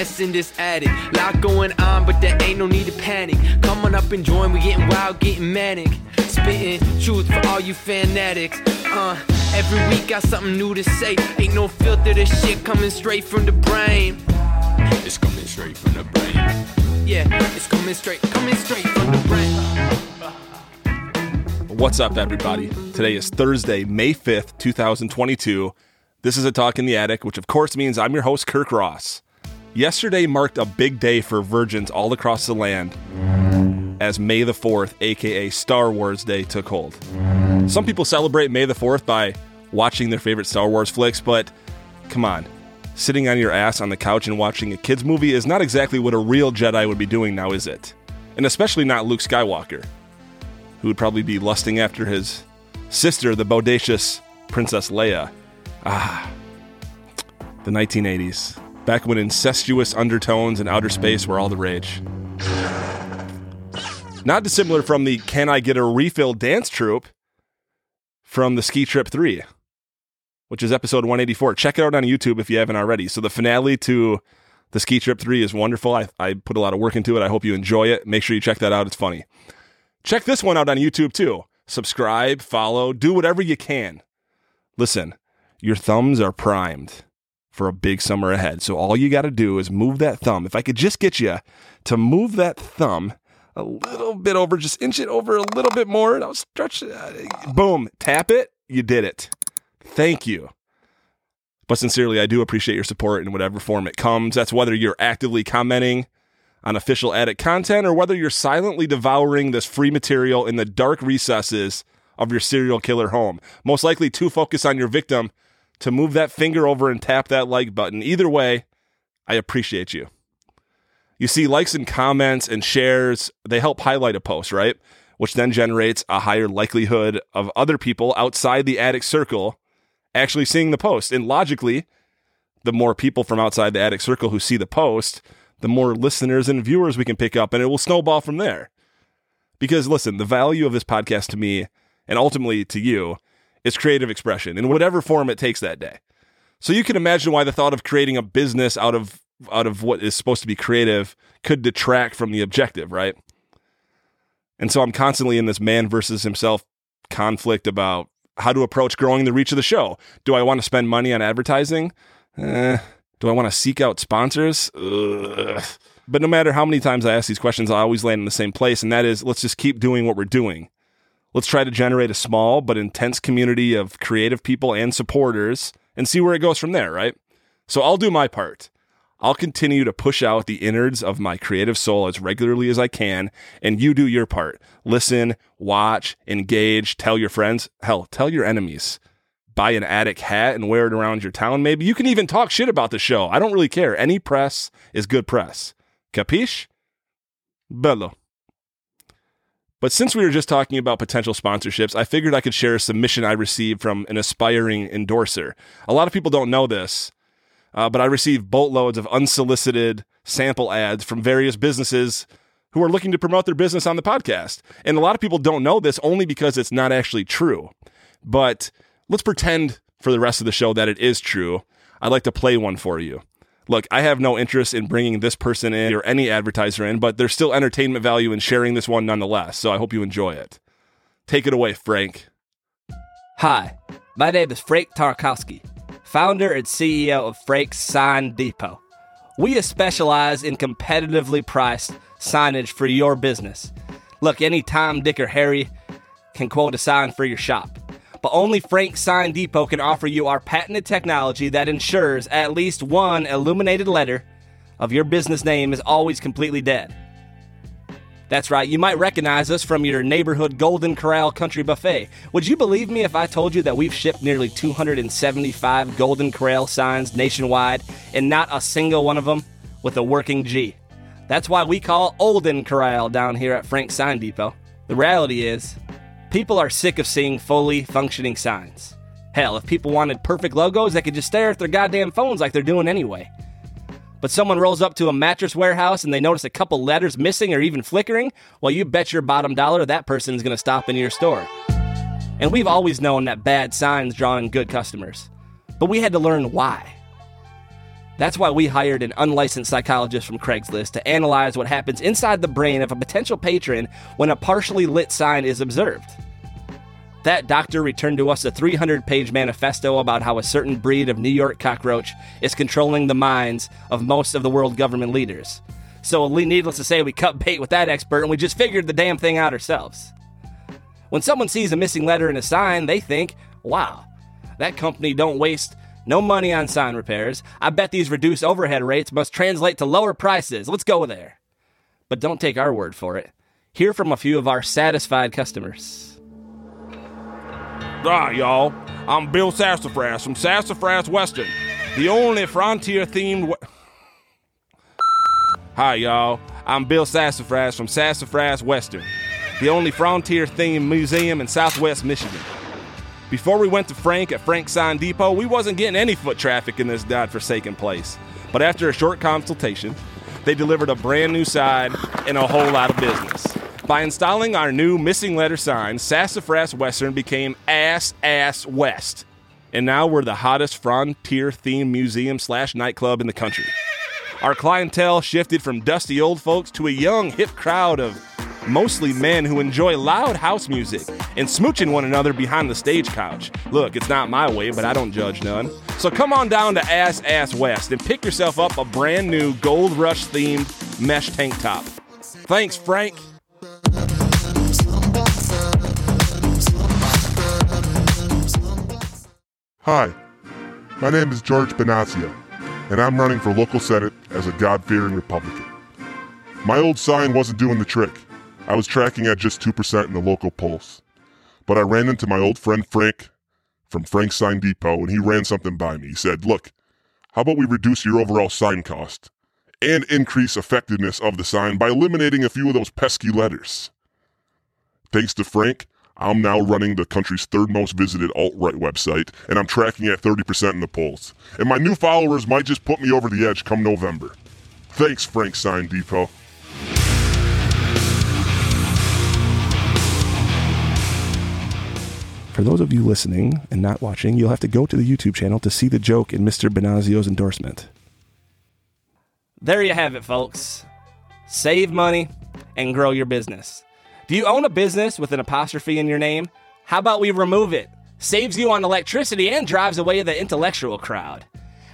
mess in this attic. Lot going on, but there ain't no need to panic. Come on up and join, we getting wild, getting manic. Spitting truth for all you fanatics. Uh, every week got something new to say. Ain't no filter, this shit coming straight from the brain. It's coming straight from the brain. Yeah, it's coming straight, coming straight from the brain. What's up, everybody? Today is Thursday, May 5th, 2022. This is a Talk in the Attic, which of course means I'm your host, Kirk Ross. Yesterday marked a big day for virgins all across the land as May the 4th, aka Star Wars Day, took hold. Some people celebrate May the 4th by watching their favorite Star Wars flicks, but come on. Sitting on your ass on the couch and watching a kids' movie is not exactly what a real Jedi would be doing now, is it? And especially not Luke Skywalker who would probably be lusting after his sister, the bodacious Princess Leia. Ah, the 1980s, back when incestuous undertones and outer space were all the rage. Not dissimilar from the Can I Get a Refill dance troupe from the Ski Trip 3, which is episode 184. Check it out on YouTube if you haven't already. So, the finale to the Ski Trip 3 is wonderful. I, I put a lot of work into it. I hope you enjoy it. Make sure you check that out. It's funny. Check this one out on YouTube too. Subscribe, follow, do whatever you can. Listen, your thumbs are primed for a big summer ahead. So all you got to do is move that thumb. If I could just get you to move that thumb a little bit over, just inch it over a little bit more, and I'll stretch it. uh, Boom, tap it. You did it. Thank you. But sincerely, I do appreciate your support in whatever form it comes. That's whether you're actively commenting on official attic content or whether you're silently devouring this free material in the dark recesses of your serial killer home. Most likely to focus on your victim to move that finger over and tap that like button. Either way, I appreciate you. You see, likes and comments and shares, they help highlight a post, right? Which then generates a higher likelihood of other people outside the attic circle actually seeing the post. And logically, the more people from outside the attic circle who see the post, the more listeners and viewers we can pick up, and it will snowball from there. Because listen, the value of this podcast to me, and ultimately to you, is creative expression in whatever form it takes that day. So you can imagine why the thought of creating a business out of out of what is supposed to be creative could detract from the objective, right? And so I'm constantly in this man versus himself conflict about how to approach growing the reach of the show. Do I want to spend money on advertising? Eh, do I want to seek out sponsors? Ugh. But no matter how many times I ask these questions, I always land in the same place, and that is let's just keep doing what we're doing. Let's try to generate a small but intense community of creative people and supporters and see where it goes from there, right? So I'll do my part. I'll continue to push out the innards of my creative soul as regularly as I can, and you do your part. Listen, watch, engage, tell your friends, hell, tell your enemies buy an attic hat and wear it around your town, maybe. You can even talk shit about the show. I don't really care. Any press is good press. Capiche? Bello. But since we were just talking about potential sponsorships, I figured I could share a submission I received from an aspiring endorser. A lot of people don't know this, uh, but I receive boatloads of unsolicited sample ads from various businesses who are looking to promote their business on the podcast. And a lot of people don't know this only because it's not actually true. But let's pretend for the rest of the show that it is true. I'd like to play one for you. Look, I have no interest in bringing this person in or any advertiser in, but there's still entertainment value in sharing this one nonetheless. So I hope you enjoy it. Take it away, Frank. Hi, my name is Frank Tarkowski, founder and CEO of Frank's Sign Depot. We specialize in competitively priced signage for your business. Look, any Tom, Dick, or Harry can quote a sign for your shop but only Frank Sign Depot can offer you our patented technology that ensures at least one illuminated letter of your business name is always completely dead. That's right, you might recognize us from your neighborhood Golden Corral Country Buffet. Would you believe me if I told you that we've shipped nearly 275 Golden Corral signs nationwide and not a single one of them with a working G? That's why we call Olden Corral down here at Frank Sign Depot. The reality is, people are sick of seeing fully functioning signs. Hell, if people wanted perfect logos, they could just stare at their goddamn phones like they're doing anyway. But someone rolls up to a mattress warehouse and they notice a couple letters missing or even flickering, well, you bet your bottom dollar that person's to stop into your store. And we've always known that bad signs draw in good customers. But we had to learn why. That's why we hired an unlicensed psychologist from Craigslist to analyze what happens inside the brain of a potential patron when a partially lit sign is observed. That doctor returned to us a 300 page manifesto about how a certain breed of New York cockroach is controlling the minds of most of the world government leaders. So, needless to say, we cut bait with that expert and we just figured the damn thing out ourselves. When someone sees a missing letter in a sign, they think, wow, that company don't waste no money on sign repairs. I bet these reduced overhead rates must translate to lower prices. Let's go there. But don't take our word for it. Hear from a few of our satisfied customers. Ah, y'all. I'm Bill Sassafras from Sassafras Western, the only frontier themed. Hi, y'all. I'm Bill Sassafras from Sassafras Western, the only frontier themed museum in southwest Michigan. Before we went to Frank at Frank's Sign Depot, we wasn't getting any foot traffic in this godforsaken place. But after a short consultation, they delivered a brand new sign and a whole lot of business. By installing our new missing letter sign, Sassafras Western became Ass Ass West. And now we're the hottest frontier themed museum slash nightclub in the country. Our clientele shifted from dusty old folks to a young, hip crowd of mostly men who enjoy loud house music and smooching one another behind the stage couch. Look, it's not my way, but I don't judge none. So come on down to Ass Ass West and pick yourself up a brand new Gold Rush themed mesh tank top. Thanks, Frank. Hi, my name is George Benazia, and I'm running for local senate as a God fearing Republican. My old sign wasn't doing the trick. I was tracking at just 2% in the local polls. But I ran into my old friend Frank from Frank's Sign Depot, and he ran something by me. He said, Look, how about we reduce your overall sign cost and increase effectiveness of the sign by eliminating a few of those pesky letters? Thanks to Frank, I'm now running the country's third most visited alt right website, and I'm tracking at 30% in the polls. And my new followers might just put me over the edge come November. Thanks, Frank Sign Depot. For those of you listening and not watching, you'll have to go to the YouTube channel to see the joke in Mr. Benazio's endorsement. There you have it, folks. Save money and grow your business. Do you own a business with an apostrophe in your name? How about we remove it? Saves you on electricity and drives away the intellectual crowd.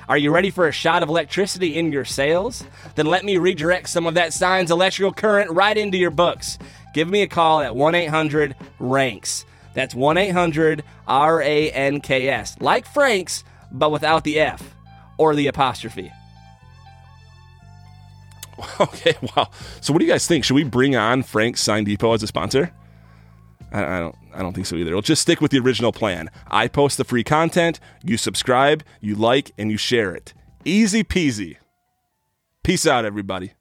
Are you ready for a shot of electricity in your sales? Then let me redirect some of that sign's electrical current right into your books. Give me a call at 1 800 RANKS. That's 1 800 R A N K S. Like Frank's, but without the F or the apostrophe. Okay, wow. So what do you guys think? Should we bring on Frank's Sign Depot as a sponsor? I, don't I don't think so either. We'll just stick with the original plan. I post the free content, you subscribe, you like, and you share it. Easy peasy. Peace out, everybody.